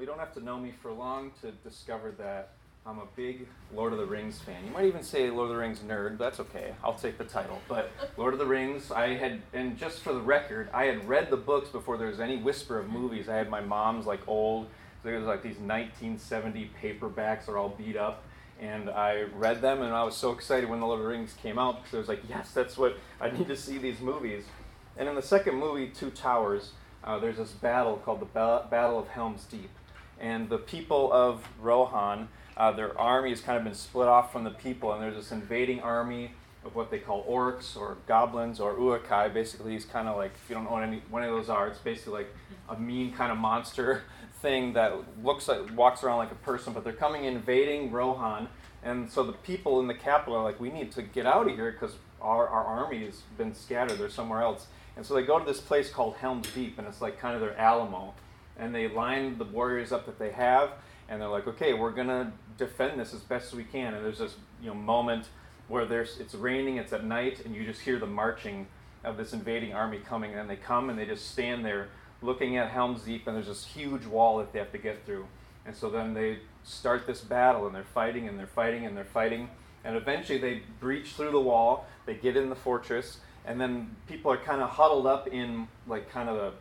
You don't have to know me for long to discover that I'm a big Lord of the Rings fan. You might even say Lord of the Rings nerd. That's okay. I'll take the title. But Lord of the Rings, I had, and just for the record, I had read the books before there was any whisper of movies. I had my mom's like old, there was like these 1970 paperbacks that are all beat up. And I read them, and I was so excited when the Lord of the Rings came out because I was like, yes, that's what I need to see these movies. And in the second movie, Two Towers, uh, there's this battle called the ba- Battle of Helm's Deep. And the people of Rohan, uh, their army has kind of been split off from the people, and there's this invading army of what they call orcs or goblins or uruk-hai. Basically, he's kind of like, if you don't know what any one of those are, it's basically like a mean kind of monster thing that looks like walks around like a person, but they're coming invading Rohan. And so the people in the capital are like, we need to get out of here because our, our army has been scattered. They're somewhere else. And so they go to this place called Helm's Deep, and it's like kind of their Alamo. And they line the warriors up that they have, and they're like, okay, we're gonna defend this as best as we can. And there's this you know moment where there's it's raining, it's at night, and you just hear the marching of this invading army coming, and they come and they just stand there looking at Helm's Deep, and there's this huge wall that they have to get through. And so then they start this battle, and they're fighting, and they're fighting, and they're fighting, and eventually they breach through the wall, they get in the fortress, and then people are kind of huddled up in like kind of the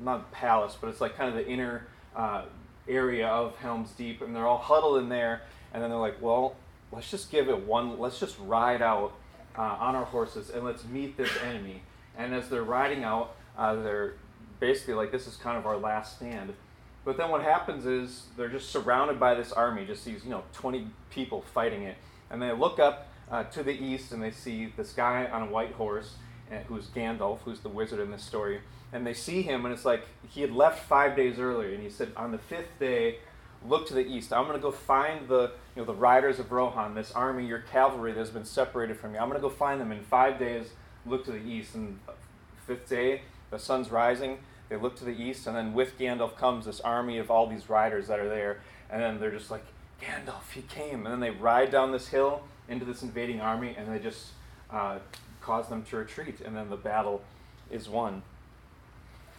not palace, but it's like kind of the inner uh, area of Helm's Deep, and they're all huddled in there. And then they're like, well, let's just give it one, let's just ride out uh, on our horses and let's meet this enemy. And as they're riding out, uh, they're basically like, this is kind of our last stand. But then what happens is they're just surrounded by this army, just these, you know, 20 people fighting it. And they look up uh, to the east and they see this guy on a white horse, uh, who's Gandalf, who's the wizard in this story and they see him, and it's like he had left five days earlier, and he said, on the fifth day, look to the east. I'm going to go find the you know the riders of Rohan, this army, your cavalry that has been separated from you. I'm going to go find them in five days. Look to the east, and fifth day, the sun's rising. They look to the east, and then with Gandalf comes this army of all these riders that are there, and then they're just like, Gandalf, he came, and then they ride down this hill into this invading army, and they just uh, cause them to retreat, and then the battle is won.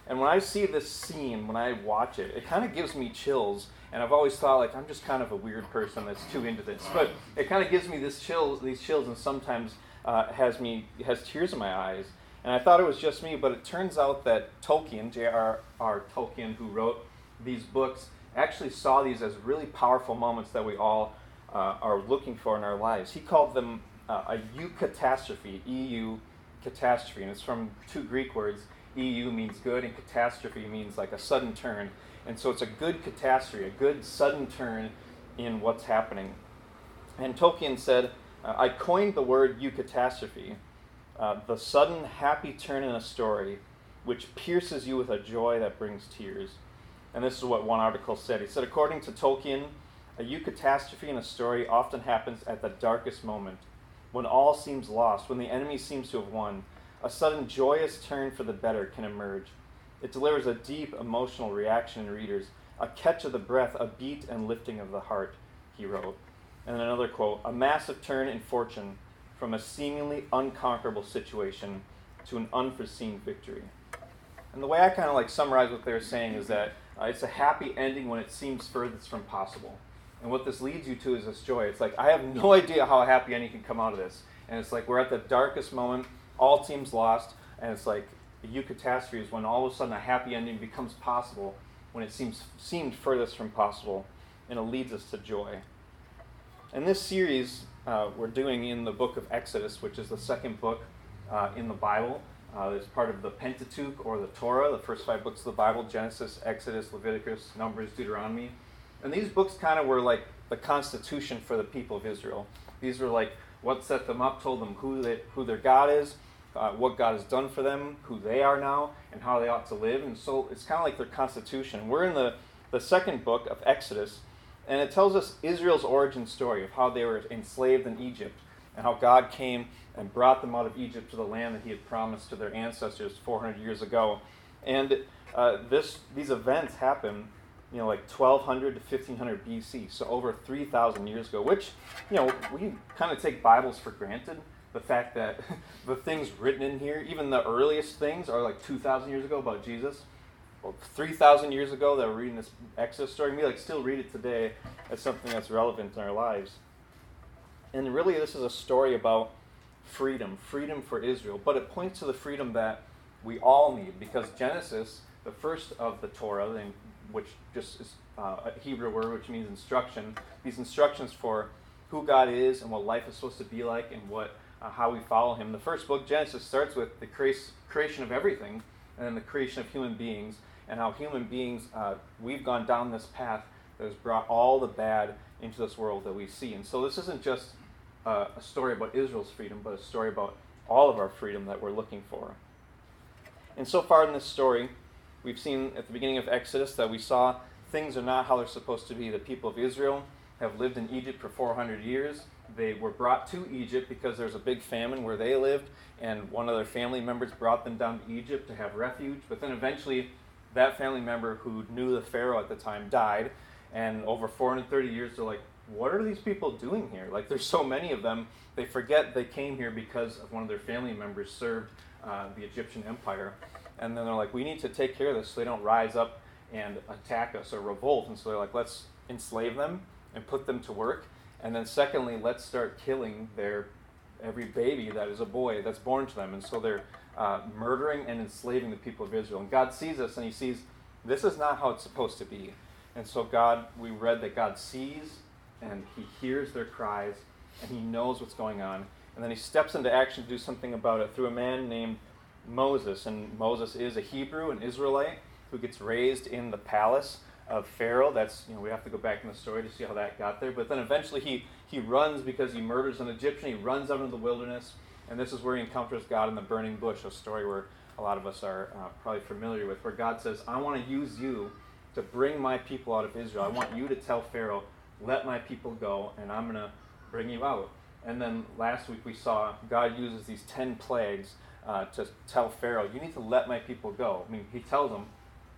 And when I see this scene, when I watch it, it kind of gives me chills. And I've always thought like I'm just kind of a weird person that's too into this, but it kind of gives me this chills, these chills, and sometimes uh, has me has tears in my eyes. And I thought it was just me, but it turns out that Tolkien, J.R.R. Tolkien, who wrote these books, actually saw these as really powerful moments that we all uh, are looking for in our lives. He called them uh, a eucatastrophe, E-U catastrophe, and it's from two Greek words. EU means good, and catastrophe means like a sudden turn. And so it's a good catastrophe, a good sudden turn in what's happening. And Tolkien said, uh, I coined the word eucatastrophe, uh, the sudden happy turn in a story which pierces you with a joy that brings tears. And this is what one article said. He said, according to Tolkien, a eucatastrophe in a story often happens at the darkest moment, when all seems lost, when the enemy seems to have won a sudden joyous turn for the better can emerge. It delivers a deep emotional reaction in readers, a catch of the breath, a beat and lifting of the heart, he wrote. And another quote a massive turn in fortune from a seemingly unconquerable situation to an unforeseen victory. And the way I kind of like summarize what they're saying is that uh, it's a happy ending when it seems furthest from possible. And what this leads you to is this joy. It's like, I have no idea how a happy ending can come out of this. And it's like we're at the darkest moment all teams lost, and it's like the eucatastrophe is when all of a sudden a happy ending becomes possible when it seems seemed furthest from possible, and it leads us to joy. In this series, uh, we're doing in the book of Exodus, which is the second book uh, in the Bible. Uh, it's part of the Pentateuch or the Torah, the first five books of the Bible Genesis, Exodus, Leviticus, Numbers, Deuteronomy. And these books kind of were like the constitution for the people of Israel. These were like what set them up, told them who, they, who their God is, uh, what God has done for them, who they are now, and how they ought to live. And so it's kind of like their constitution. We're in the, the second book of Exodus, and it tells us Israel's origin story of how they were enslaved in Egypt and how God came and brought them out of Egypt to the land that He had promised to their ancestors 400 years ago. And uh, this, these events happen, you know, like 1200 to 1500 BC, so over 3,000 years ago, which, you know, we kind of take Bibles for granted the fact that the things written in here, even the earliest things, are like 2,000 years ago about Jesus. or 3,000 years ago that were reading this Exodus story, we like still read it today as something that's relevant in our lives. And really, this is a story about freedom, freedom for Israel, but it points to the freedom that we all need because Genesis, the first of the Torah, which just is uh, a Hebrew word which means instruction, these instructions for who God is and what life is supposed to be like and what uh, how we follow Him. The first book, Genesis, starts with the creation of everything and then the creation of human beings and how human beings, uh, we've gone down this path that has brought all the bad into this world that we see. And so this isn't just uh, a story about Israel's freedom, but a story about all of our freedom that we're looking for. And so far in this story, we've seen at the beginning of Exodus that we saw things are not how they're supposed to be. The people of Israel have lived in Egypt for 400 years. They were brought to Egypt because there's a big famine where they lived, and one of their family members brought them down to Egypt to have refuge. But then eventually, that family member who knew the Pharaoh at the time died, and over 430 years, they're like, what are these people doing here? Like, there's so many of them. They forget they came here because of one of their family members served uh, the Egyptian Empire. And then they're like, we need to take care of this so they don't rise up and attack us or revolt. And so they're like, let's enslave them and put them to work. And then, secondly, let's start killing their every baby that is a boy that's born to them. And so they're uh, murdering and enslaving the people of Israel. And God sees this and He sees this is not how it's supposed to be. And so, God, we read that God sees and He hears their cries and He knows what's going on. And then He steps into action to do something about it through a man named Moses. And Moses is a Hebrew, an Israelite, who gets raised in the palace of Pharaoh. That's, you know, we have to go back in the story to see how that got there. But then eventually he, he runs because he murders an Egyptian. He runs out into the wilderness. And this is where he encounters God in the burning bush, a story where a lot of us are uh, probably familiar with, where God says, I want to use you to bring my people out of Israel. I want you to tell Pharaoh, let my people go, and I'm going to bring you out. And then last week we saw God uses these 10 plagues uh, to tell Pharaoh, you need to let my people go. I mean, he tells him,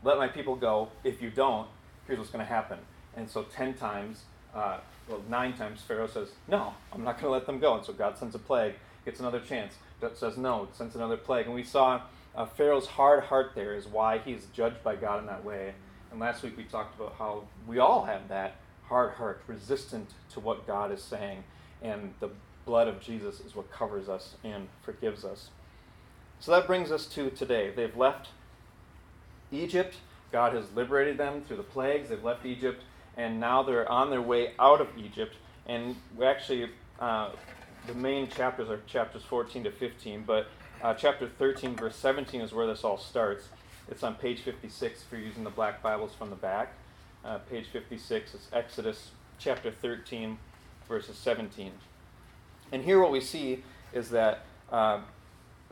let my people go. If you don't, here's what's going to happen. And so 10 times, uh, well, nine times, Pharaoh says, no, I'm not going to let them go. And so God sends a plague, gets another chance, says no, sends another plague. And we saw uh, Pharaoh's hard heart there is why he's judged by God in that way. And last week we talked about how we all have that hard heart, resistant to what God is saying. And the blood of Jesus is what covers us and forgives us. So that brings us to today. They've left Egypt. God has liberated them through the plagues. They've left Egypt, and now they're on their way out of Egypt. And actually, uh, the main chapters are chapters 14 to 15, but uh, chapter 13, verse 17 is where this all starts. It's on page 56 if you're using the black Bibles from the back. Uh, page 56 is Exodus chapter 13, verses 17. And here what we see is that, uh,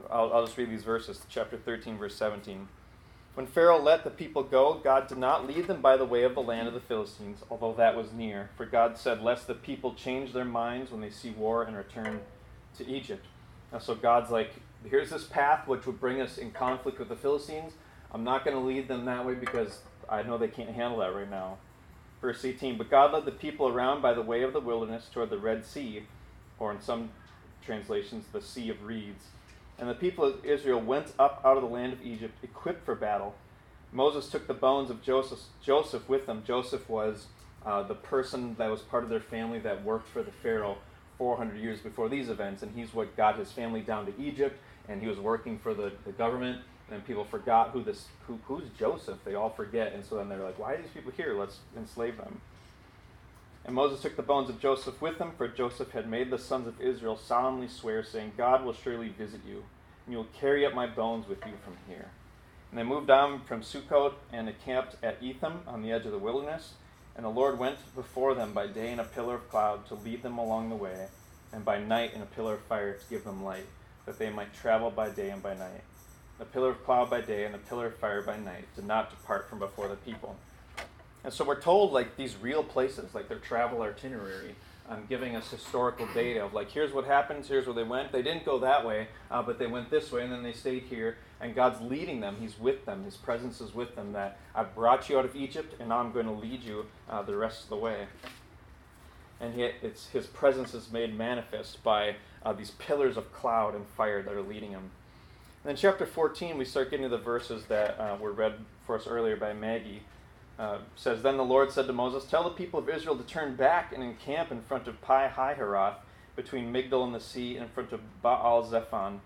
I'll, I'll just read these verses, chapter 13, verse 17. When Pharaoh let the people go, God did not lead them by the way of the land of the Philistines, although that was near. For God said, Lest the people change their minds when they see war and return to Egypt. And so God's like, Here's this path which would bring us in conflict with the Philistines. I'm not going to lead them that way because I know they can't handle that right now. Verse 18 But God led the people around by the way of the wilderness toward the Red Sea, or in some translations, the Sea of Reeds and the people of Israel went up out of the land of Egypt, equipped for battle. Moses took the bones of Joseph, Joseph with them. Joseph was uh, the person that was part of their family that worked for the Pharaoh 400 years before these events, and he's what got his family down to Egypt, and he was working for the, the government. And people forgot who this who, who's Joseph. They all forget, and so then they're like, "Why are these people here? Let's enslave them." And Moses took the bones of Joseph with him, for Joseph had made the sons of Israel solemnly swear, saying, God will surely visit you, and you will carry up my bones with you from here. And they moved on from Sukkot and encamped at Etham on the edge of the wilderness. And the Lord went before them by day in a pillar of cloud to lead them along the way, and by night in a pillar of fire to give them light, that they might travel by day and by night. The pillar of cloud by day and the pillar of fire by night did not depart from before the people. And so we're told like these real places, like their travel itinerary, um, giving us historical data of like here's what happens, here's where they went. They didn't go that way, uh, but they went this way, and then they stayed here. And God's leading them. He's with them. His presence is with them. That I brought you out of Egypt, and now I'm going to lead you uh, the rest of the way. And yet, it's His presence is made manifest by uh, these pillars of cloud and fire that are leading him. then chapter 14, we start getting to the verses that uh, were read for us earlier by Maggie. Uh, says, Then the Lord said to Moses, Tell the people of Israel to turn back and encamp in front of Pi Hahiroth, between Migdol and the sea, in front of Baal Zephon.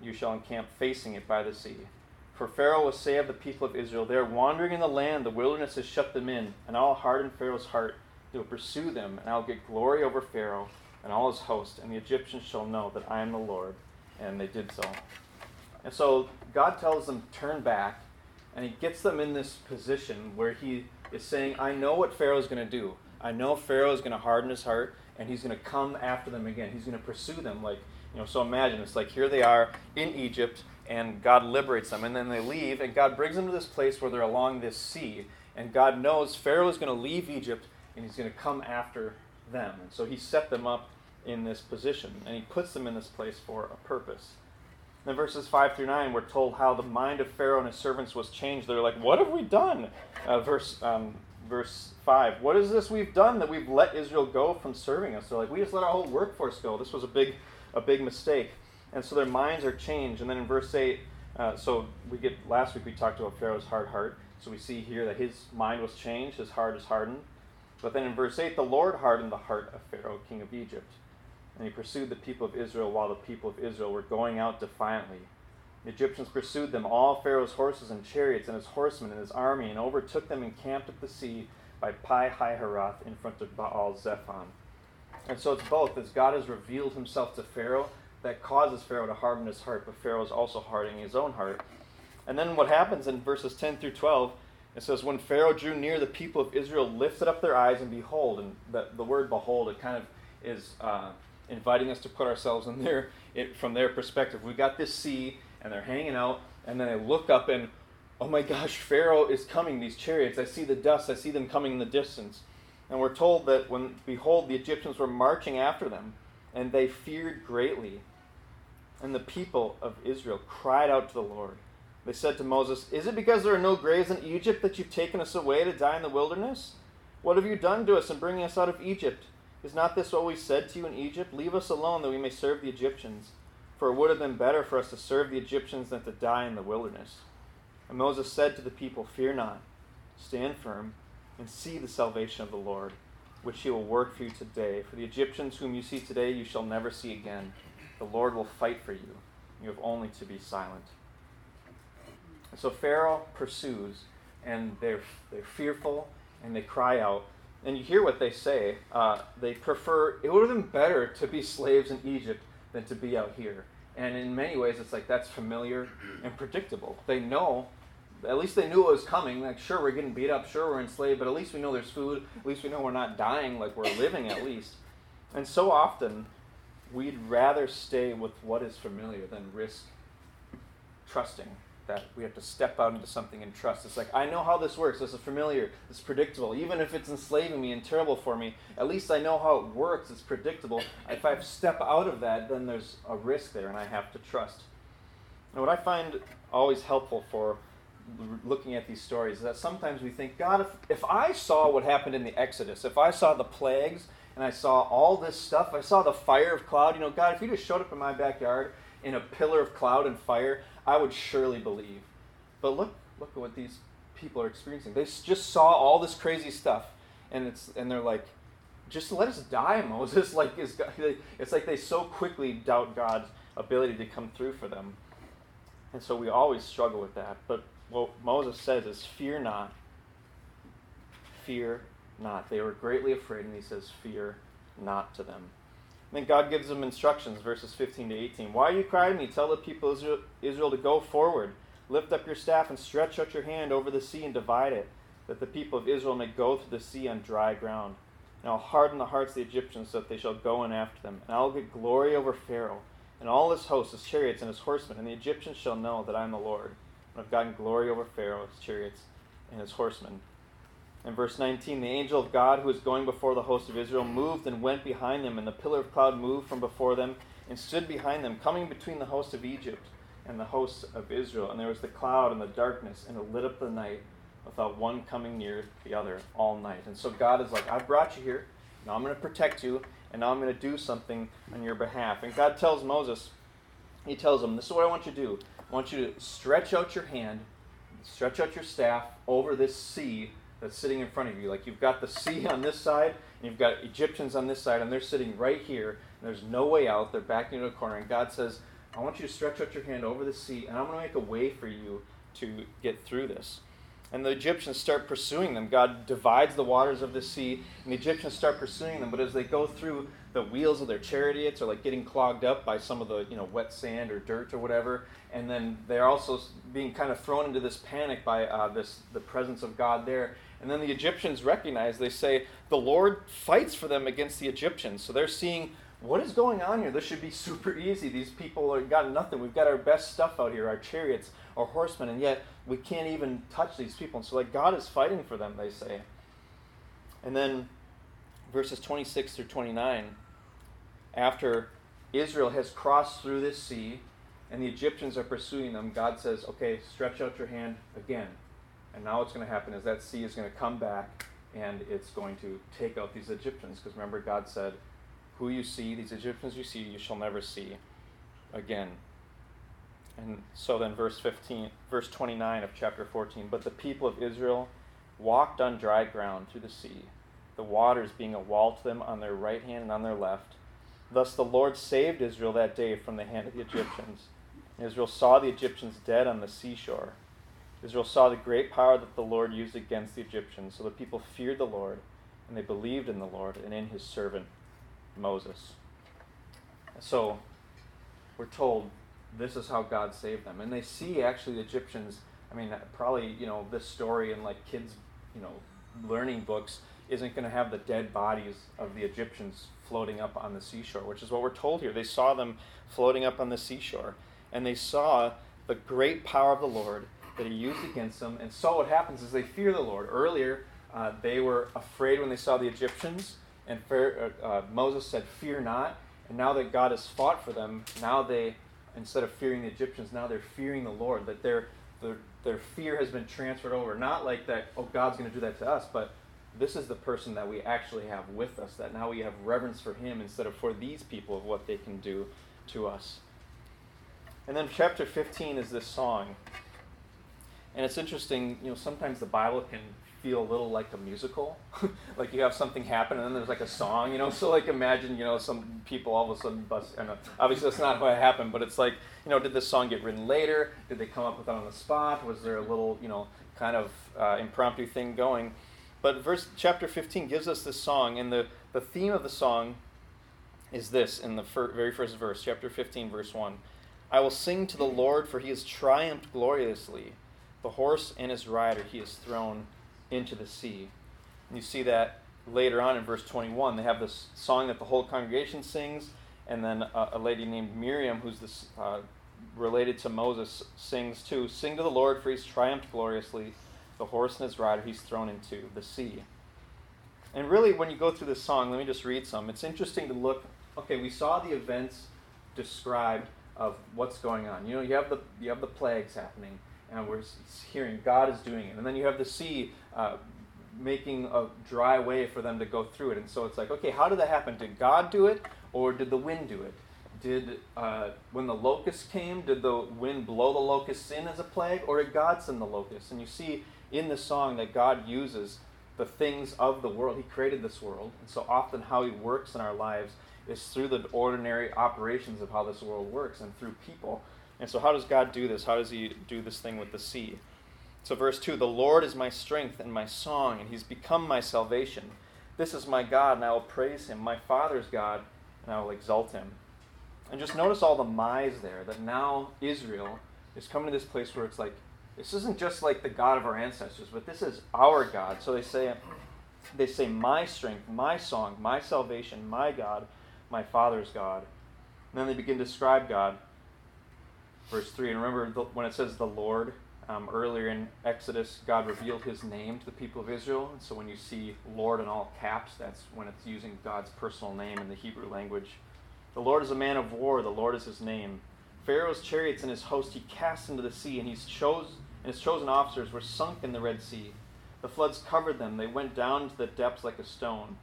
You shall encamp facing it by the sea. For Pharaoh will say of the people of Israel, They are wandering in the land, the wilderness has shut them in, and I'll harden Pharaoh's heart. They will pursue them, and I'll get glory over Pharaoh and all his host, and the Egyptians shall know that I am the Lord. And they did so. And so God tells them, Turn back, and he gets them in this position where he is saying, I know what Pharaoh is going to do. I know Pharaoh is going to harden his heart, and he's going to come after them again. He's going to pursue them. Like, you know, so imagine it's like here they are in Egypt, and God liberates them, and then they leave, and God brings them to this place where they're along this sea, and God knows Pharaoh is going to leave Egypt, and he's going to come after them. And so he set them up in this position, and he puts them in this place for a purpose. In verses 5 through 9, we're told how the mind of Pharaoh and his servants was changed. They're like, What have we done? Uh, verse, um, verse 5. What is this we've done that we've let Israel go from serving us? They're like, We just let our whole workforce go. This was a big, a big mistake. And so their minds are changed. And then in verse 8, uh, so we get, last week we talked about Pharaoh's hard heart. So we see here that his mind was changed, his heart is hardened. But then in verse 8, the Lord hardened the heart of Pharaoh, king of Egypt and he pursued the people of Israel while the people of Israel were going out defiantly. The Egyptians pursued them, all Pharaoh's horses and chariots, and his horsemen and his army, and overtook them and camped at the sea by Pi Hahiroth in front of Baal Zephon. And so it's both, as God has revealed himself to Pharaoh, that causes Pharaoh to harden his heart, but Pharaoh is also hardening his own heart. And then what happens in verses 10 through 12, it says, When Pharaoh drew near, the people of Israel lifted up their eyes, and behold, and the, the word behold, it kind of is. Uh, inviting us to put ourselves in their from their perspective. We got this sea, and they're hanging out, and then I look up and oh my gosh, Pharaoh is coming. These chariots, I see the dust. I see them coming in the distance. And we're told that when behold, the Egyptians were marching after them, and they feared greatly. And the people of Israel cried out to the Lord. They said to Moses, Is it because there are no graves in Egypt that you've taken us away to die in the wilderness? What have you done to us in bringing us out of Egypt? Is not this what we said to you in Egypt? Leave us alone that we may serve the Egyptians. For it would have been better for us to serve the Egyptians than to die in the wilderness. And Moses said to the people, Fear not, stand firm, and see the salvation of the Lord, which he will work for you today. For the Egyptians whom you see today you shall never see again. The Lord will fight for you. You have only to be silent. And so Pharaoh pursues, and they're, they're fearful, and they cry out and you hear what they say. Uh, they prefer, it would have been better to be slaves in Egypt than to be out here. And in many ways, it's like that's familiar and predictable. They know, at least they knew it was coming. Like, sure, we're getting beat up, sure, we're enslaved, but at least we know there's food. At least we know we're not dying, like we're living at least. And so often, we'd rather stay with what is familiar than risk trusting that we have to step out into something and trust. It's like, I know how this works. This is familiar. It's predictable. Even if it's enslaving me and terrible for me, at least I know how it works. It's predictable. If I step out of that, then there's a risk there, and I have to trust. And what I find always helpful for looking at these stories is that sometimes we think, God, if, if I saw what happened in the Exodus, if I saw the plagues, and I saw all this stuff, I saw the fire of cloud, you know, God, if you just showed up in my backyard in a pillar of cloud and fire, I would surely believe. But look, look at what these people are experiencing. They just saw all this crazy stuff, and it's and they're like, just let us die, Moses. Like is it's like they so quickly doubt God's ability to come through for them, and so we always struggle with that. But what Moses says is, "Fear not, fear not." They were greatly afraid, and he says, "Fear not" to them. Then God gives them instructions, verses 15 to 18. Why are you crying me? Tell the people Israel, Israel to go forward. Lift up your staff and stretch out your hand over the sea and divide it, that the people of Israel may go through the sea on dry ground. And I'll harden the hearts of the Egyptians so that they shall go in after them. And I'll get glory over Pharaoh and all his hosts, his chariots, and his horsemen. And the Egyptians shall know that I am the Lord. And I've gotten glory over Pharaoh, his chariots, and his horsemen. In verse 19, the angel of God who was going before the host of Israel moved and went behind them, and the pillar of cloud moved from before them and stood behind them, coming between the host of Egypt and the hosts of Israel. And there was the cloud and the darkness, and it lit up the night without one coming near the other all night. And so God is like, I've brought you here. Now I'm going to protect you, and now I'm going to do something on your behalf. And God tells Moses, He tells him, This is what I want you to do. I want you to stretch out your hand, stretch out your staff over this sea that's sitting in front of you. Like you've got the sea on this side, and you've got Egyptians on this side, and they're sitting right here, and there's no way out. They're backed into a corner, and God says, I want you to stretch out your hand over the sea, and I'm going to make a way for you to get through this. And the Egyptians start pursuing them. God divides the waters of the sea, and the Egyptians start pursuing them. But as they go through, the wheels of their chariots are like getting clogged up by some of the you know wet sand or dirt or whatever. And then they're also being kind of thrown into this panic by uh, this the presence of God there. And then the Egyptians recognize. They say the Lord fights for them against the Egyptians. So they're seeing what is going on here? This should be super easy. These people have got nothing. We've got our best stuff out here, our chariots, our horsemen, and yet we can't even touch these people. And so, like, God is fighting for them, they say. And then verses 26 through 29, after Israel has crossed through this sea and the Egyptians are pursuing them, God says, okay, stretch out your hand again. And now what's going to happen is that sea is going to come back and it's going to take out these Egyptians. Because remember, God said, who you see, these Egyptians you see, you shall never see again. And so then, verse 15, verse 29 of chapter 14. But the people of Israel walked on dry ground through the sea, the waters being a wall to them on their right hand and on their left. Thus the Lord saved Israel that day from the hand of the Egyptians. Israel saw the Egyptians dead on the seashore. Israel saw the great power that the Lord used against the Egyptians. So the people feared the Lord, and they believed in the Lord and in his servant Moses. So we're told this is how God saved them. And they see actually the Egyptians, I mean, probably, you know, this story in like kids, you know, learning books isn't going to have the dead bodies of the Egyptians floating up on the seashore, which is what we're told here. They saw them floating up on the seashore, and they saw the great power of the Lord that He used against them. And so what happens is they fear the Lord. Earlier, uh, they were afraid when they saw the Egyptians, and uh, uh, Moses said, Fear not. And now that God has fought for them, now they, instead of fearing the Egyptians, now they're fearing the Lord. That their, their, their fear has been transferred over. Not like that, oh, God's going to do that to us, but this is the person that we actually have with us. That now we have reverence for him instead of for these people of what they can do to us. And then chapter 15 is this song. And it's interesting, you know, sometimes the Bible can feel a little like a musical. like you have something happen and then there's like a song, you know. So like imagine, you know, some people all of a sudden bust. and obviously that's not what happened, but it's like, you know, did this song get written later? Did they come up with it on the spot? Was there a little, you know, kind of uh, impromptu thing going? But verse chapter 15 gives us this song, and the, the theme of the song is this in the fir- very first verse, chapter 15, verse 1. I will sing to the Lord, for he has triumphed gloriously. The horse and his rider he has thrown into the sea. And you see that later on in verse 21. They have this song that the whole congregation sings, and then a, a lady named Miriam, who's this, uh, related to Moses, sings too. Sing to the Lord, for he's triumphed gloriously. The horse and his rider he's thrown into the sea. And really, when you go through this song, let me just read some. It's interesting to look. Okay, we saw the events described of what's going on. You know, you have the you have the plagues happening and we're hearing God is doing it. And then you have the sea uh, making a dry way for them to go through it. And so it's like, okay, how did that happen? Did God do it, or did the wind do it? Did uh, when the locusts came, did the wind blow the locusts in as a plague, or did God send the locusts? And you see in the song that God uses the things of the world. He created this world, and so often how He works in our lives is through the ordinary operations of how this world works and through people. And so, how does God do this? How does He do this thing with the sea? So, verse 2 The Lord is my strength and my song, and He's become my salvation. This is my God, and I will praise Him, my Father's God, and I will exalt Him. And just notice all the my's there, that now Israel is coming to this place where it's like, this isn't just like the God of our ancestors, but this is our God. So they say, they say, my strength, my song, my salvation, my God, my Father's God. And then they begin to describe God verse 3. And remember the, when it says the Lord, um, earlier in Exodus, God revealed his name to the people of Israel. And so when you see Lord in all caps, that's when it's using God's personal name in the Hebrew language. The Lord is a man of war, the Lord is his name. Pharaoh's chariots and his host he cast into the sea, and, he's chose, and his chosen officers were sunk in the Red Sea. The floods covered them, they went down to the depths like a stone.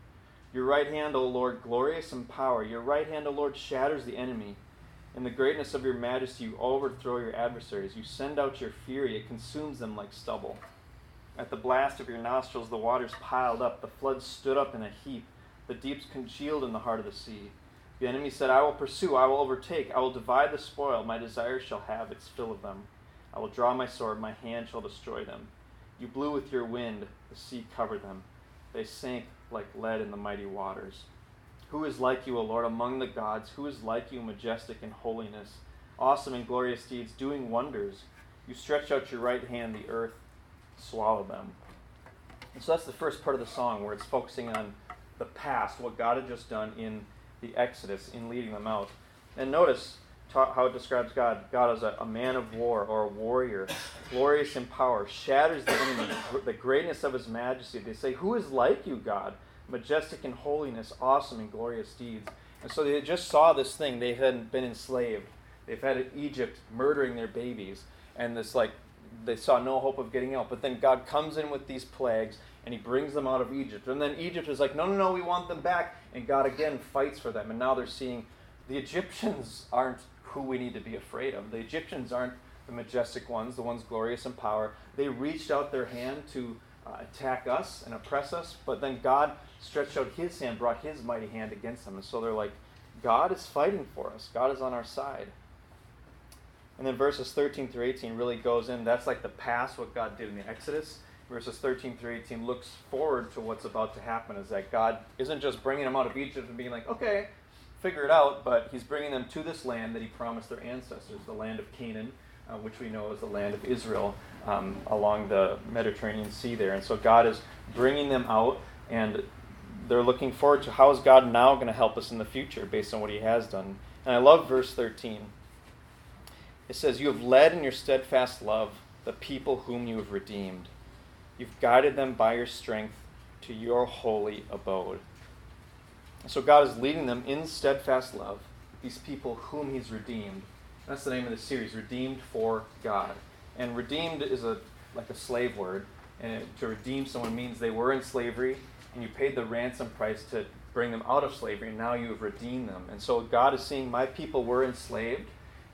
Your right hand, O Lord, glorious in power. Your right hand, O Lord, shatters the enemy. In the greatness of your majesty, you overthrow your adversaries. You send out your fury, it consumes them like stubble. At the blast of your nostrils, the waters piled up, the floods stood up in a heap, the deeps congealed in the heart of the sea. The enemy said, I will pursue, I will overtake, I will divide the spoil, my desire shall have its fill of them. I will draw my sword, my hand shall destroy them. You blew with your wind, the sea covered them. They sank like lead in the mighty waters. Who is like you, O Lord, among the gods? Who is like you, majestic in holiness, awesome in glorious deeds, doing wonders? You stretch out your right hand, the earth swallowed them. And so that's the first part of the song where it's focusing on the past, what God had just done in the Exodus, in leading them out. And notice how it describes God God as a, a man of war or a warrior, glorious in power, shatters the enemy, the greatness of his majesty. They say, Who is like you, God? Majestic in holiness, awesome in glorious deeds. And so they just saw this thing. They hadn't been enslaved. They've had Egypt murdering their babies. And this, like, they saw no hope of getting out. But then God comes in with these plagues and he brings them out of Egypt. And then Egypt is like, no, no, no, we want them back. And God again fights for them. And now they're seeing the Egyptians aren't who we need to be afraid of. The Egyptians aren't the majestic ones, the ones glorious in power. They reached out their hand to uh, attack us and oppress us, but then God stretched out his hand, brought his mighty hand against them. And so they're like, God is fighting for us, God is on our side. And then verses 13 through 18 really goes in. That's like the past, what God did in the Exodus. Verses 13 through 18 looks forward to what's about to happen, is that God isn't just bringing them out of Egypt and being like, okay, figure it out, but he's bringing them to this land that he promised their ancestors, the land of Canaan, uh, which we know is the land of Israel um, along the Mediterranean Sea there. And so God is bringing them out, and they're looking forward to how is God now going to help us in the future based on what he has done. And I love verse 13. It says, You have led in your steadfast love the people whom you have redeemed. You've guided them by your strength to your holy abode. So God is leading them in steadfast love, these people whom He's redeemed. That's the name of the series, Redeemed for God. And redeemed is a like a slave word, and to redeem someone means they were in slavery, and you paid the ransom price to bring them out of slavery, and now you have redeemed them. And so God is saying, My people were enslaved,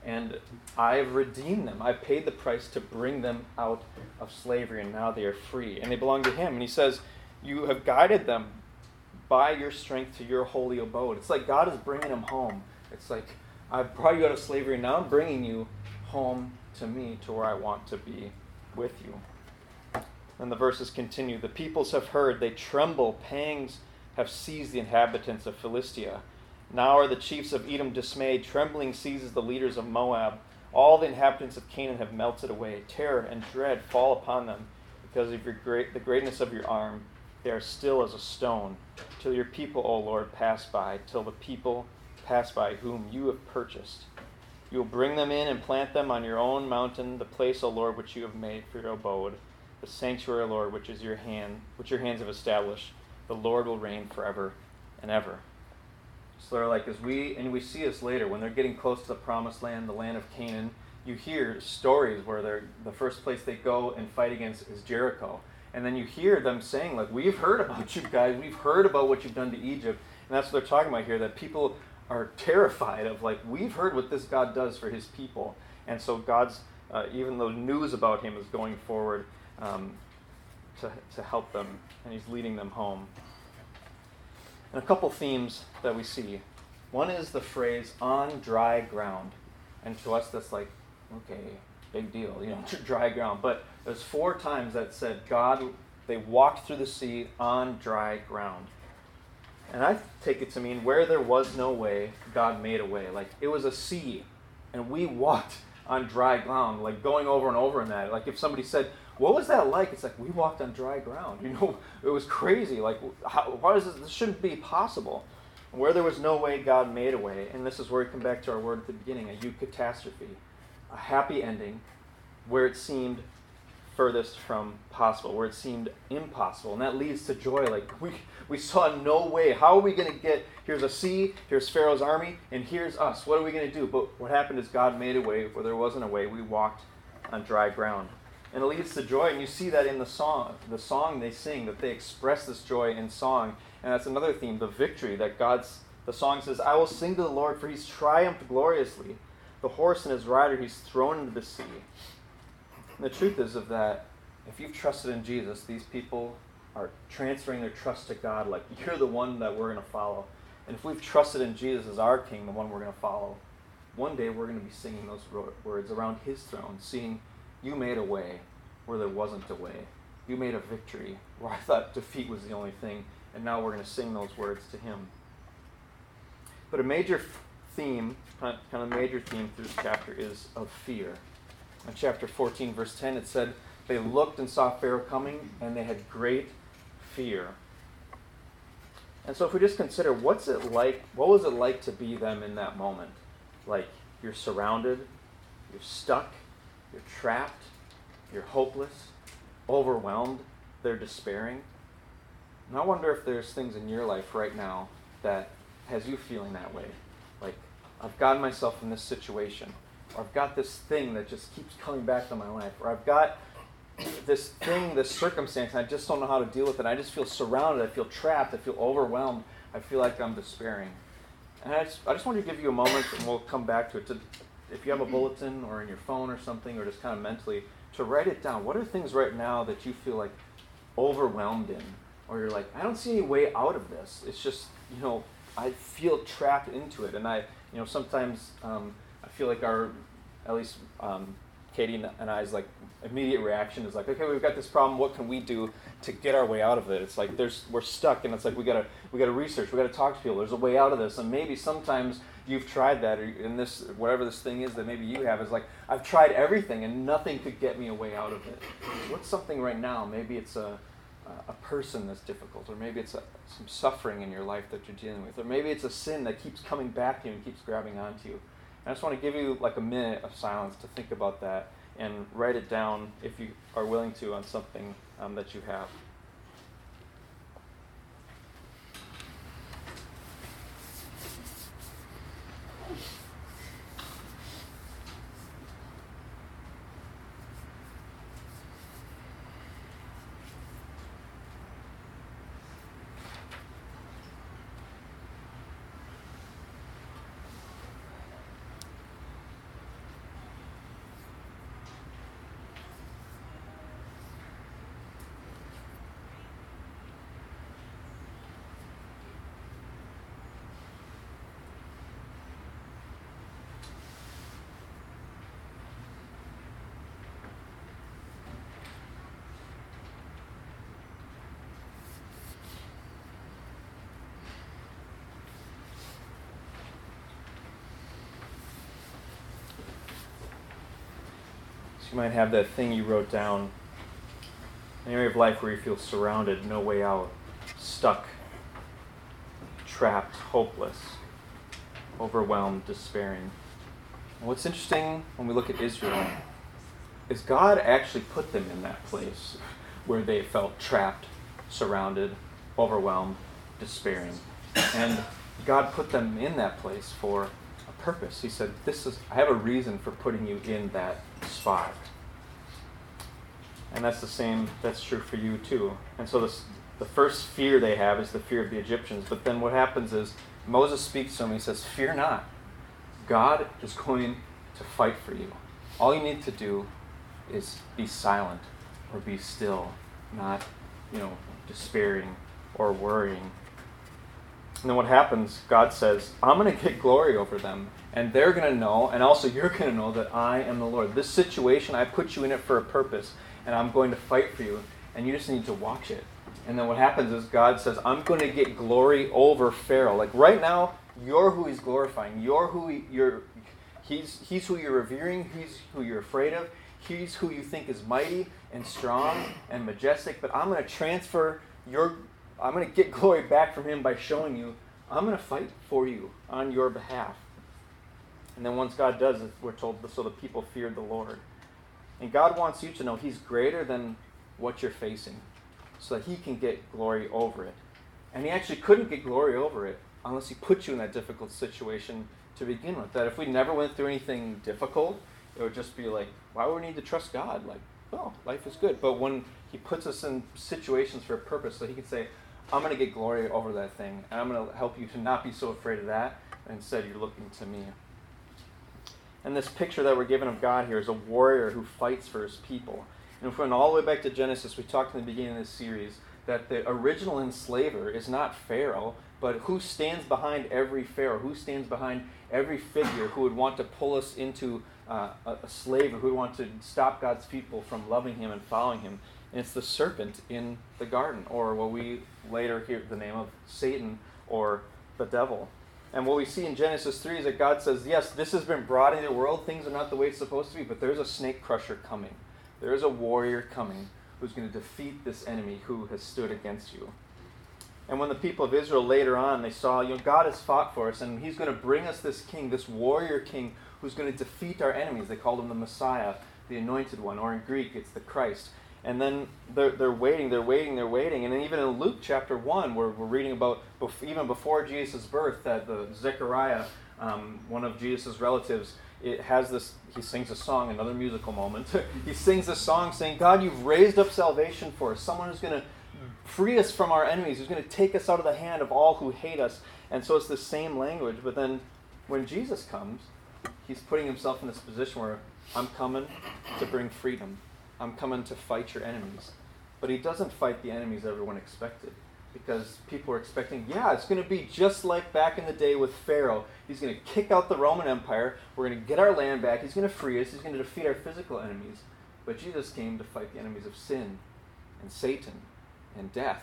and I've redeemed them. I paid the price to bring them out of slavery, and now they are free, and they belong to Him. And He says, You have guided them by your strength to your holy abode. It's like God is bringing them home. It's like, I've brought you out of slavery, now I'm bringing you home to me, to where I want to be with you. And the verses continue The peoples have heard, they tremble, pangs have seized the inhabitants of Philistia. Now are the chiefs of Edom dismayed, trembling seizes the leaders of Moab. All the inhabitants of Canaan have melted away. Terror and dread fall upon them because of your great, the greatness of your arm. They are still as a stone, till your people, O Lord, pass by, till the people pass by whom you have purchased. You will bring them in and plant them on your own mountain, the place, O Lord, which you have made for your abode, the sanctuary, O Lord, which is your hand, which your hands have established. The Lord will reign forever and ever. So they're like, as we and we see this later when they're getting close to the promised land, the land of Canaan. You hear stories where they're the first place they go and fight against is Jericho and then you hear them saying, like, we've heard about you guys, we've heard about what you've done to Egypt. And that's what they're talking about here, that people are terrified of, like, we've heard what this God does for his people. And so God's, uh, even though news about him is going forward um, to, to help them, and he's leading them home. And a couple themes that we see. One is the phrase on dry ground. And to us, that's like, okay, big deal, you know, dry ground. But there's four times that said God, they walked through the sea on dry ground. And I take it to mean where there was no way, God made a way. Like it was a sea, and we walked on dry ground, like going over and over in that. Like if somebody said, "What was that like?" It's like we walked on dry ground. You know, it was crazy. Like, how, why is this? This shouldn't be possible. Where there was no way, God made a way. And this is where we come back to our word at the beginning: a eucatastrophe, a happy ending, where it seemed furthest from possible, where it seemed impossible. And that leads to joy. Like, we, we saw no way. How are we going to get? Here's a sea, here's Pharaoh's army, and here's us. What are we going to do? But what happened is God made a way where there wasn't a way. We walked on dry ground. And it leads to joy, and you see that in the song. The song they sing, that they express this joy in song. And that's another theme, the victory that God's, the song says, I will sing to the Lord, for he's triumphed gloriously. the horse and his rider, he's thrown into the sea. And the truth is of that, if you've trusted in Jesus, these people are transferring their trust to God, like you're the one that we're going to follow. And if we've trusted in Jesus as our King, the one we're going to follow, one day we're going to be singing those words around His throne, seeing, You made a way where there wasn't a way. You made a victory where I thought defeat was the only thing, and now we're going to sing those words to Him. But a major theme, kind of major theme through this chapter, is of fear. In chapter 14, verse 10, it said, They looked and saw Pharaoh coming, and they had great fear. And so if we just consider what's it like, what was it like to be them in that moment? Like you're surrounded, you're stuck, you're trapped, you're hopeless, overwhelmed, they're despairing. And I wonder if there's things in your life right now that has you feeling that way. Like, I've gotten myself in this situation, or I've got this thing that just keeps coming back to my life, or I've got this thing, this circumstance, and I just don't know how to deal with it. I just feel surrounded. I feel trapped. I feel overwhelmed. I feel like I'm despairing. And I just, I just want to give you a moment, and we'll come back to it. To, if you have a bulletin or in your phone or something, or just kind of mentally, to write it down. What are things right now that you feel like overwhelmed in? Or you're like, I don't see any way out of this. It's just, you know, I feel trapped into it. And I, you know, sometimes um, I feel like our, at least um, Katie and I's like immediate reaction is like, okay, we've got this problem. What can we do to get our way out of it? It's like there's we're stuck, and it's like we gotta we gotta research, we gotta talk to people. There's a way out of this, and maybe sometimes you've tried that, or in this whatever this thing is that maybe you have is like I've tried everything, and nothing could get me a way out of it. What's something right now? Maybe it's a a person that's difficult, or maybe it's a, some suffering in your life that you're dealing with, or maybe it's a sin that keeps coming back to you and keeps grabbing onto you. I just want to give you like a minute of silence to think about that and write it down if you are willing to on something um, that you have. You might have that thing you wrote down, an area of life where you feel surrounded, no way out, stuck, trapped, hopeless, overwhelmed, despairing. And what's interesting when we look at Israel is God actually put them in that place where they felt trapped, surrounded, overwhelmed, despairing. And God put them in that place for purpose. He said, This is I have a reason for putting you in that spot. And that's the same, that's true for you too. And so this, the first fear they have is the fear of the Egyptians. But then what happens is Moses speaks to them. He says, Fear not. God is going to fight for you. All you need to do is be silent or be still, not, you know, despairing or worrying. And then what happens, God says, I'm going to get glory over them. And they're going to know, and also you're going to know that I am the Lord. This situation, I put you in it for a purpose and I'm going to fight for you, and you just need to watch it. And then what happens is God says, I'm going to get glory over Pharaoh. Like right now, you're who he's glorifying. You're who he, you're he's he's who you're revering, he's who you're afraid of, he's who you think is mighty and strong and majestic, but I'm going to transfer your I'm going to get glory back from him by showing you I'm going to fight for you on your behalf. And then once God does it, we're told so the people feared the Lord. And God wants you to know He's greater than what you're facing so that He can get glory over it. And He actually couldn't get glory over it unless He put you in that difficult situation to begin with. That if we never went through anything difficult, it would just be like, why would we need to trust God? Like, well, life is good. But when He puts us in situations for a purpose, so He can say, I'm going to get glory over that thing, and I'm going to help you to not be so afraid of that. Instead, you're looking to me. And this picture that we're given of God here is a warrior who fights for his people. And if we went all the way back to Genesis, we talked in the beginning of this series that the original enslaver is not Pharaoh, but who stands behind every Pharaoh? Who stands behind every figure who would want to pull us into uh, a, a slave or who would want to stop God's people from loving him and following him? And it's the serpent in the garden, or what we later hear the name of Satan or the devil. And what we see in Genesis 3 is that God says, Yes, this has been brought into the world. Things are not the way it's supposed to be, but there's a snake crusher coming. There is a warrior coming who's going to defeat this enemy who has stood against you. And when the people of Israel later on, they saw, you know, God has fought for us, and He's going to bring us this king, this warrior king, who's going to defeat our enemies. They called him the Messiah, the anointed one, or in Greek, it's the Christ. And then they're, they're waiting, they're waiting, they're waiting. And then even in Luke chapter 1, where we're reading about, even before Jesus' birth, that the Zechariah, um, one of Jesus' relatives, it has this, he sings a song, another musical moment. he sings a song saying, God, you've raised up salvation for us. Someone who's going to free us from our enemies, who's going to take us out of the hand of all who hate us. And so it's the same language. But then when Jesus comes, he's putting himself in this position where I'm coming to bring freedom. I'm coming to fight your enemies. But he doesn't fight the enemies everyone expected because people are expecting, yeah, it's going to be just like back in the day with Pharaoh. He's going to kick out the Roman Empire. We're going to get our land back. He's going to free us. He's going to defeat our physical enemies. But Jesus came to fight the enemies of sin and Satan and death.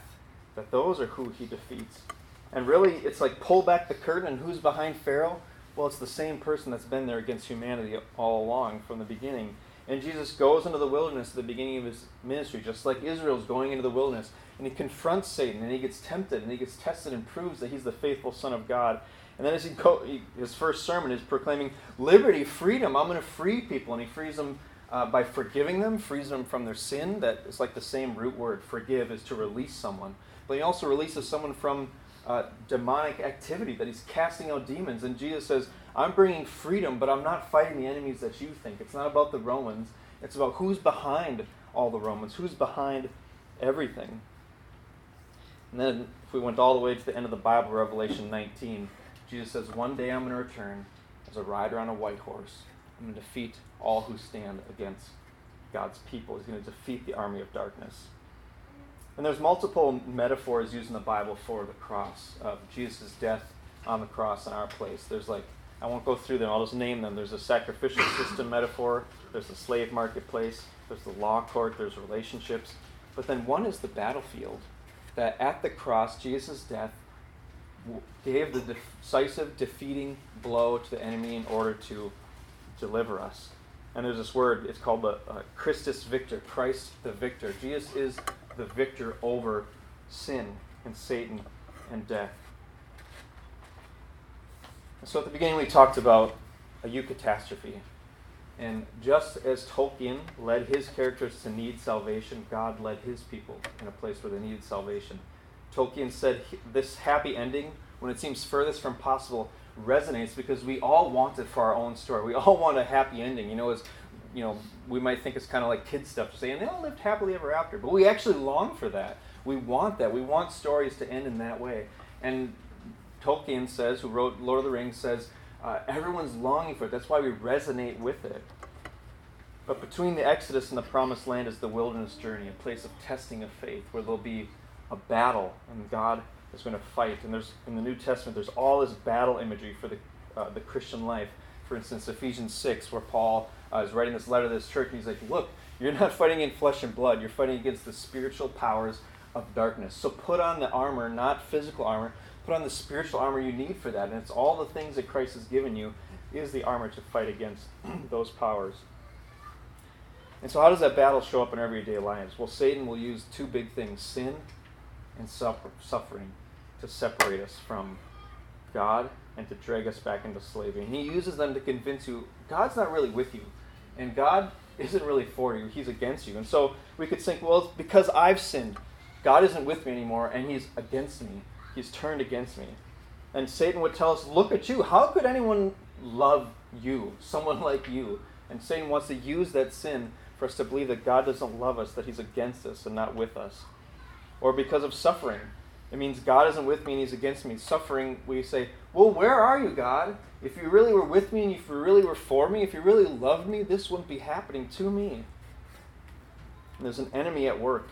That those are who he defeats. And really, it's like pull back the curtain and who's behind Pharaoh? Well, it's the same person that's been there against humanity all along from the beginning. And Jesus goes into the wilderness at the beginning of his ministry, just like Israel's going into the wilderness. And he confronts Satan, and he gets tempted, and he gets tested, and proves that he's the faithful Son of God. And then as he he, his first sermon is proclaiming liberty, freedom. I'm going to free people, and he frees them uh, by forgiving them, frees them from their sin. That is like the same root word. Forgive is to release someone, but he also releases someone from uh, demonic activity. That he's casting out demons. And Jesus says, I'm bringing freedom, but I'm not fighting the enemies that you think. It's not about the Romans, it's about who's behind all the Romans, who's behind everything. And then, if we went all the way to the end of the Bible, Revelation 19, Jesus says, One day I'm going to return as a rider on a white horse. I'm going to defeat all who stand against God's people. He's going to defeat the army of darkness. And there's multiple metaphors used in the Bible for the cross, of Jesus' death on the cross in our place. There's like I won't go through them, I'll just name them. There's a sacrificial system metaphor, there's the slave marketplace, there's the law court, there's relationships. But then one is the battlefield. That at the cross, Jesus' death gave the decisive, defeating blow to the enemy in order to deliver us. And there's this word, it's called the uh, Christus Victor, Christ the victor. Jesus is the victor over sin and Satan and death. So at the beginning, we talked about a eucatastrophe. And just as Tolkien led his characters to need salvation, God led his people in a place where they needed salvation. Tolkien said this happy ending, when it seems furthest from possible, resonates because we all want it for our own story. We all want a happy ending. You know, as you know, we might think it's kind of like kid stuff to say, and they all lived happily ever after. But we actually long for that. We want that. We want stories to end in that way. And Tolkien says, who wrote Lord of the Rings, says uh, everyone's longing for it. That's why we resonate with it. But between the Exodus and the Promised Land is the wilderness journey, a place of testing of faith, where there'll be a battle, and God is going to fight. And there's in the New Testament, there's all this battle imagery for the uh, the Christian life. For instance, Ephesians six, where Paul uh, is writing this letter to this church, and he's like, "Look, you're not fighting in flesh and blood. You're fighting against the spiritual powers of darkness. So put on the armor, not physical armor, Put on the spiritual armor you need for that. And it's all the things that Christ has given you is the armor to fight against those powers. And so, how does that battle show up in everyday lives? Well, Satan will use two big things sin and suffer, suffering to separate us from God and to drag us back into slavery. And he uses them to convince you God's not really with you, and God isn't really for you, He's against you. And so we could think, well, because I've sinned. God isn't with me anymore, and He's against me. He's turned against me. And Satan would tell us, Look at you. How could anyone love you, someone like you? And Satan wants to use that sin for us to believe that God doesn't love us, that He's against us and not with us. Or because of suffering. It means God isn't with me and He's against me. Suffering, we say, Well, where are you, God? If you really were with me and if you really were for me, if you really loved me, this wouldn't be happening to me. And there's an enemy at work,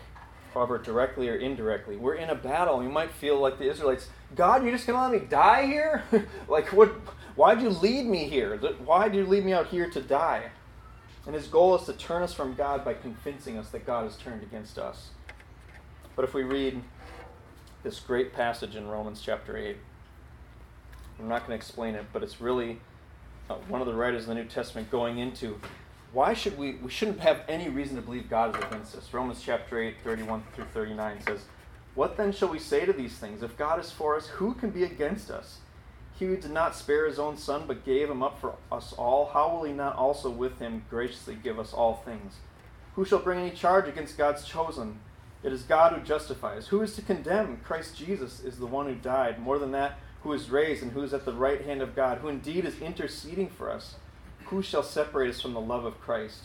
however, directly or indirectly. We're in a battle. You might feel like the Israelites God, you're just going to let me die here? like, what? Why'd you lead me here? Why did you lead me out here to die? And his goal is to turn us from God by convincing us that God has turned against us. But if we read this great passage in Romans chapter 8, I'm not going to explain it, but it's really uh, one of the writers of the New Testament going into why should we we shouldn't have any reason to believe God is against us. Romans chapter 8, 31 through 39 says, What then shall we say to these things? If God is for us, who can be against us? He who did not spare his own son, but gave him up for us all, how will he not also with him graciously give us all things? Who shall bring any charge against God's chosen? It is God who justifies. Who is to condemn? Christ Jesus is the one who died. More than that, who is raised and who is at the right hand of God, who indeed is interceding for us. Who shall separate us from the love of Christ?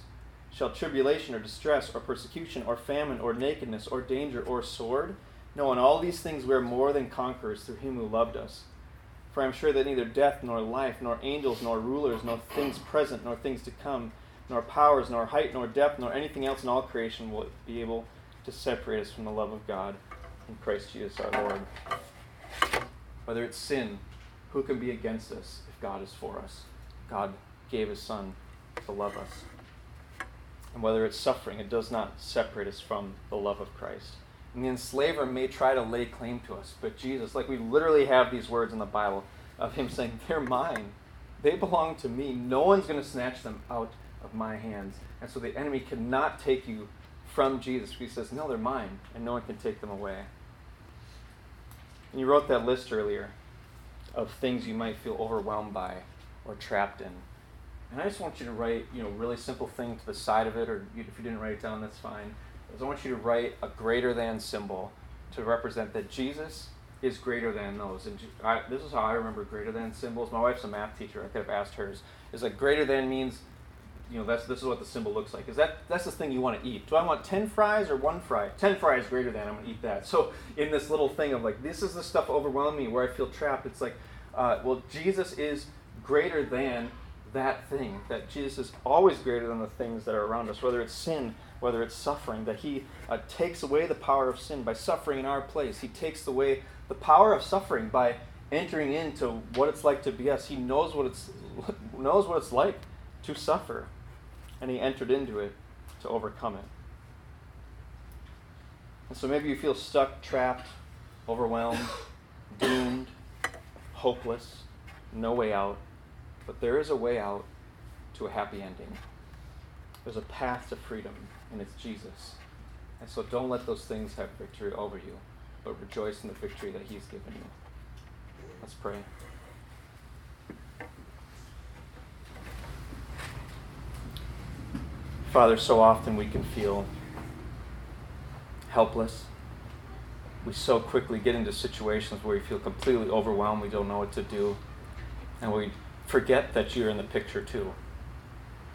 Shall tribulation or distress or persecution or famine or nakedness or danger or sword? No, in all these things we are more than conquerors through him who loved us. For I am sure that neither death, nor life, nor angels, nor rulers, nor things present, nor things to come, nor powers, nor height, nor depth, nor anything else in all creation will be able to separate us from the love of God in Christ Jesus our Lord. Whether it's sin, who can be against us if God is for us? God gave his Son to love us. And whether it's suffering, it does not separate us from the love of Christ. And the enslaver may try to lay claim to us, but Jesus, like we literally have these words in the Bible of him saying, They're mine. They belong to me. No one's going to snatch them out of my hands. And so the enemy cannot take you from Jesus. He says, No, they're mine, and no one can take them away. And you wrote that list earlier of things you might feel overwhelmed by or trapped in. And I just want you to write, you know, really simple thing to the side of it, or if you didn't write it down, that's fine is I want you to write a greater than symbol to represent that Jesus is greater than those. And I, this is how I remember greater than symbols. My wife's a math teacher. I could have asked hers. Is like greater than means, you know, that's this is what the symbol looks like. Is that that's the thing you want to eat? Do I want ten fries or one fry? Ten fries greater than. I'm gonna eat that. So in this little thing of like this is the stuff overwhelming me where I feel trapped. It's like, uh, well, Jesus is greater than that thing. That Jesus is always greater than the things that are around us, whether it's sin whether it's suffering, that He uh, takes away the power of sin by suffering in our place. He takes away the power of suffering by entering into what it's like to be us. He knows what it's knows what it's like to suffer, and He entered into it to overcome it. And so maybe you feel stuck, trapped, overwhelmed, doomed, hopeless, no way out. But there is a way out to a happy ending. There's a path to freedom and it's Jesus. And so don't let those things have victory over you, but rejoice in the victory that He's given you. Let's pray. Father, so often we can feel helpless. We so quickly get into situations where we feel completely overwhelmed, we don't know what to do, and we forget that you're in the picture too.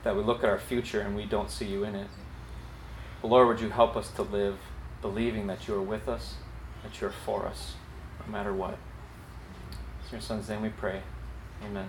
That we look at our future and we don't see you in it. Lord, would you help us to live believing that you are with us, that you're for us, no matter what. In your son's name we pray. Amen.